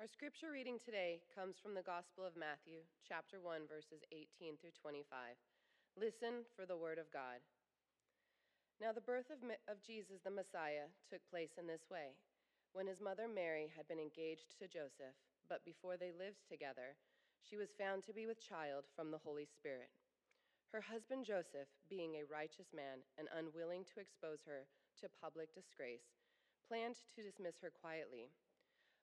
Our scripture reading today comes from the Gospel of Matthew, chapter 1, verses 18 through 25. Listen for the word of God. Now, the birth of, of Jesus the Messiah took place in this way. When his mother Mary had been engaged to Joseph, but before they lived together, she was found to be with child from the Holy Spirit. Her husband Joseph, being a righteous man and unwilling to expose her to public disgrace, planned to dismiss her quietly.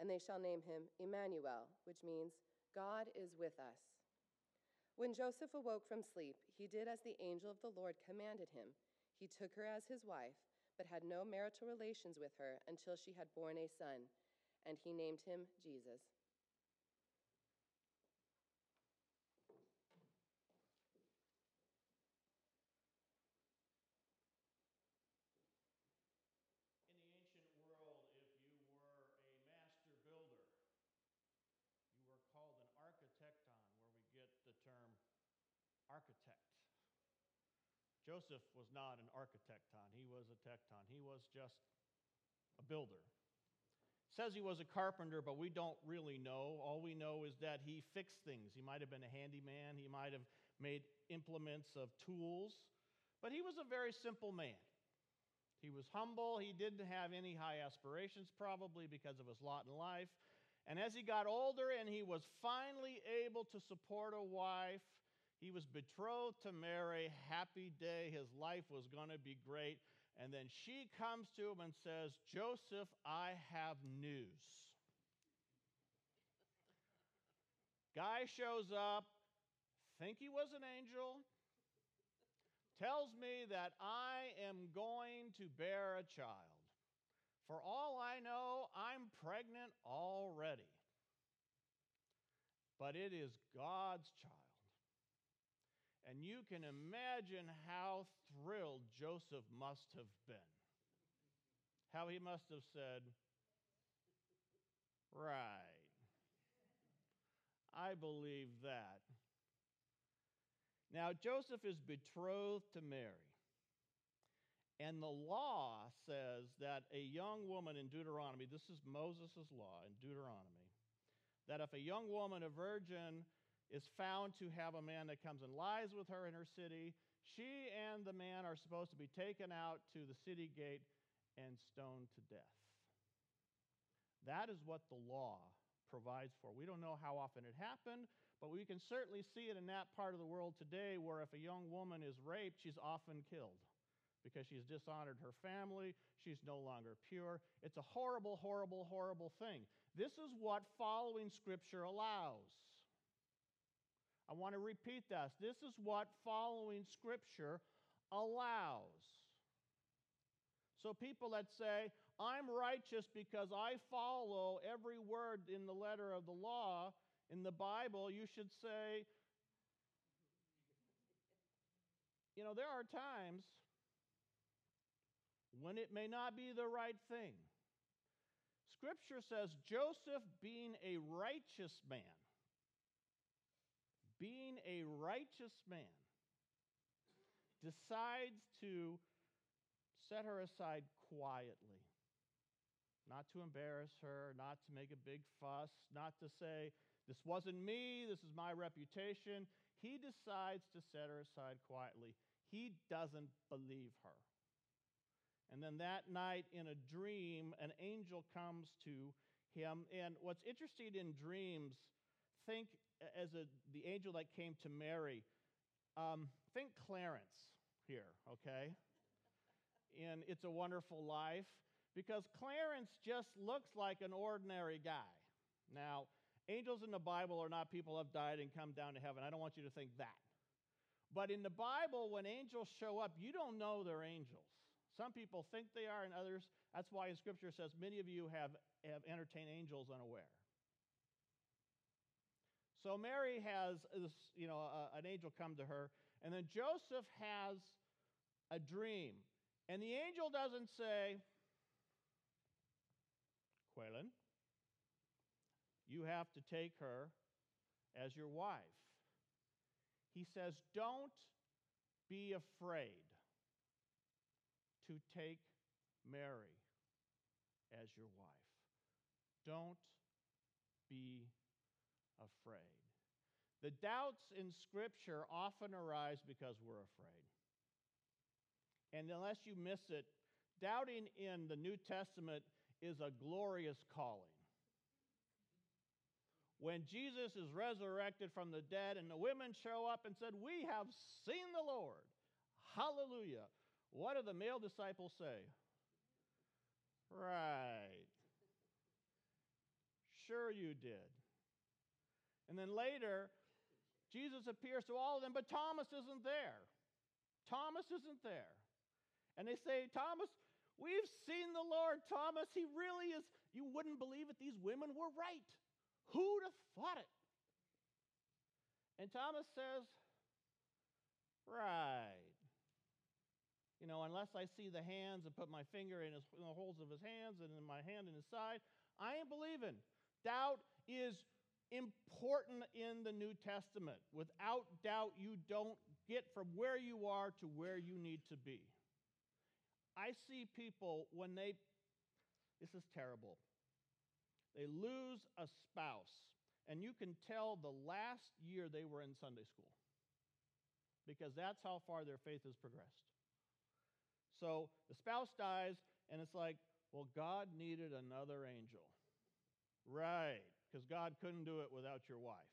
and they shall name him Emmanuel, which means God is with us. When Joseph awoke from sleep, he did as the angel of the Lord commanded him. He took her as his wife, but had no marital relations with her until she had borne a son, and he named him Jesus. Architect. Joseph was not an architecton, he was a tecton. He was just a builder. Says he was a carpenter, but we don't really know. All we know is that he fixed things. He might have been a handyman, he might have made implements of tools, but he was a very simple man. He was humble. He didn't have any high aspirations, probably because of his lot in life. And as he got older and he was finally able to support a wife, he was betrothed to Mary, happy day, his life was going to be great. And then she comes to him and says, Joseph, I have news. Guy shows up, think he was an angel, tells me that I am going to bear a child. For all pregnant already. But it is God's child. And you can imagine how thrilled Joseph must have been. How he must have said, Right. I believe that. Now, Joseph is betrothed to Mary. And the law says that a young woman in Deuteronomy, this is Moses' law in Deuteronomy, that if a young woman, a virgin, is found to have a man that comes and lies with her in her city, she and the man are supposed to be taken out to the city gate and stoned to death. That is what the law provides for. We don't know how often it happened, but we can certainly see it in that part of the world today where if a young woman is raped, she's often killed because she's dishonored her family, she's no longer pure. It's a horrible, horrible, horrible thing. This is what following Scripture allows. I want to repeat this. This is what following Scripture allows. So, people that say, I'm righteous because I follow every word in the letter of the law in the Bible, you should say, you know, there are times when it may not be the right thing. Scripture says Joseph, being a righteous man, being a righteous man, decides to set her aside quietly, not to embarrass her, not to make a big fuss, not to say, This wasn't me, this is my reputation. He decides to set her aside quietly. He doesn't believe her. And then that night, in a dream, an angel comes to him. And what's interesting in dreams, think as a, the angel that came to Mary, um, think Clarence here, okay? In It's a Wonderful Life, because Clarence just looks like an ordinary guy. Now, angels in the Bible are not people who have died and come down to heaven. I don't want you to think that. But in the Bible, when angels show up, you don't know they're angels. Some people think they are, and others, that's why in Scripture says, many of you have, have entertained angels unaware. So Mary has this, you know, uh, an angel come to her, and then Joseph has a dream. And the angel doesn't say, Quaylen, you have to take her as your wife. He says, Don't be afraid to take Mary as your wife. Don't be afraid. The doubts in Scripture often arise because we're afraid. And unless you miss it, doubting in the New Testament is a glorious calling. When Jesus is resurrected from the dead and the women show up and said, We have seen the Lord. Hallelujah. What do the male disciples say? Right. Sure, you did. And then later, Jesus appears to all of them, but Thomas isn't there. Thomas isn't there. And they say, Thomas, we've seen the Lord. Thomas, he really is. You wouldn't believe it. These women were right. Who'd have thought it? And Thomas says, Right. You know, unless I see the hands and put my finger in, his, in the holes of his hands and in my hand in his side, I ain't believing. Doubt is important in the New Testament. Without doubt, you don't get from where you are to where you need to be. I see people when they, this is terrible, they lose a spouse, and you can tell the last year they were in Sunday school because that's how far their faith has progressed. So the spouse dies, and it's like, well, God needed another angel. Right, because God couldn't do it without your wife.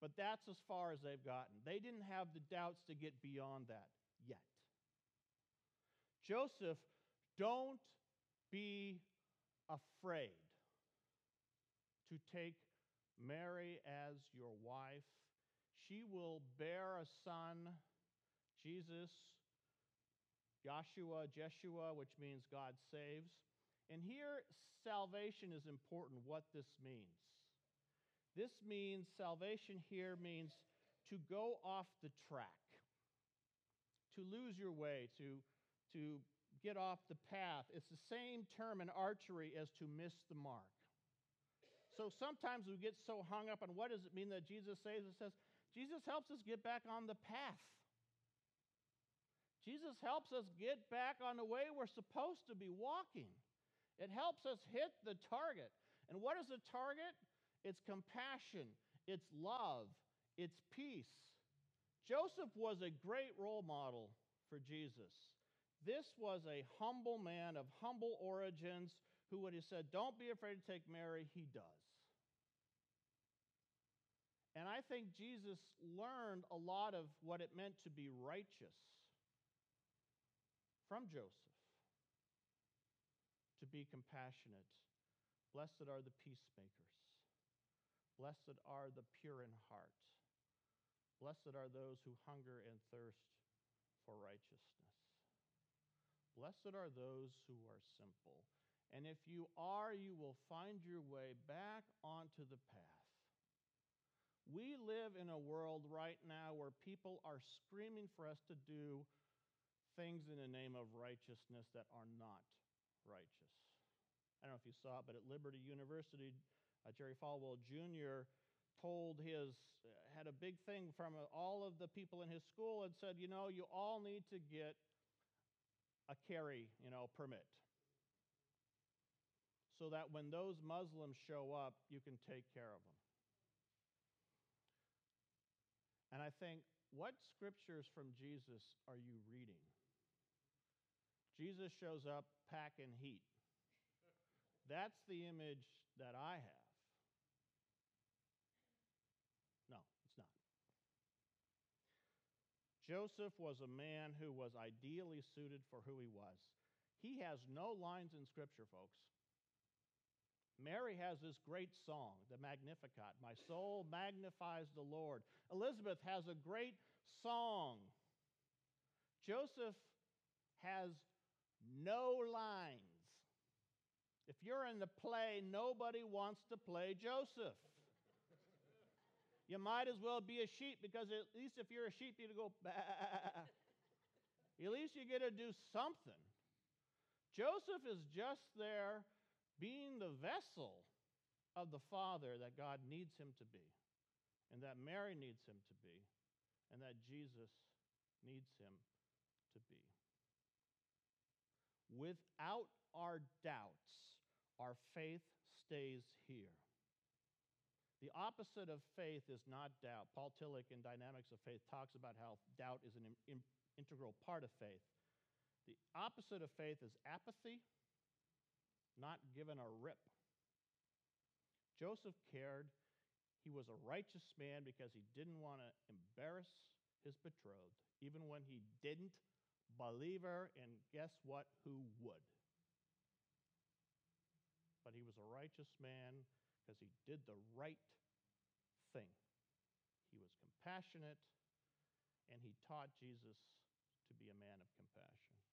But that's as far as they've gotten. They didn't have the doubts to get beyond that yet. Joseph, don't be afraid to take Mary as your wife. She will bear a son, Jesus, Joshua, Jeshua, which means God saves. And here, salvation is important, what this means. This means, salvation here means to go off the track, to lose your way, to, to get off the path. It's the same term in archery as to miss the mark. So sometimes we get so hung up on what does it mean that Jesus saves? It says, Jesus helps us get back on the path. Jesus helps us get back on the way we're supposed to be walking. It helps us hit the target. And what is the target? It's compassion, it's love, it's peace. Joseph was a great role model for Jesus. This was a humble man of humble origins who, when he said, Don't be afraid to take Mary, he does. And I think Jesus learned a lot of what it meant to be righteous from Joseph to be compassionate. Blessed are the peacemakers. Blessed are the pure in heart. Blessed are those who hunger and thirst for righteousness. Blessed are those who are simple. And if you are, you will find your way back onto the path. We live in a world right now where people are screaming for us to do things in the name of righteousness that are not righteous. I don't know if you saw it, but at Liberty University, uh, Jerry Falwell Jr. told his, uh, had a big thing from uh, all of the people in his school and said, you know, you all need to get a carry, you know, permit. So that when those Muslims show up, you can take care of them. And I think, what scriptures from Jesus are you reading? Jesus shows up packing heat. That's the image that I have. No, it's not. Joseph was a man who was ideally suited for who he was. He has no lines in Scripture, folks. Mary has this great song, the Magnificat. My soul magnifies the Lord. Elizabeth has a great song. Joseph has no lines. If you're in the play, nobody wants to play Joseph. You might as well be a sheep because at least if you're a sheep, you go, bah. at least you get to do something. Joseph is just there being the vessel of the father that God needs him to be, and that Mary needs him to be, and that Jesus needs him to be. Without our doubts, our faith stays here. The opposite of faith is not doubt. Paul Tillich in Dynamics of Faith talks about how doubt is an in, integral part of faith. The opposite of faith is apathy, not given a rip. Joseph cared. He was a righteous man because he didn't want to embarrass his betrothed, even when he didn't believe her, and guess what? Who would? But he was a righteous man because he did the right thing. He was compassionate, and he taught Jesus to be a man of compassion.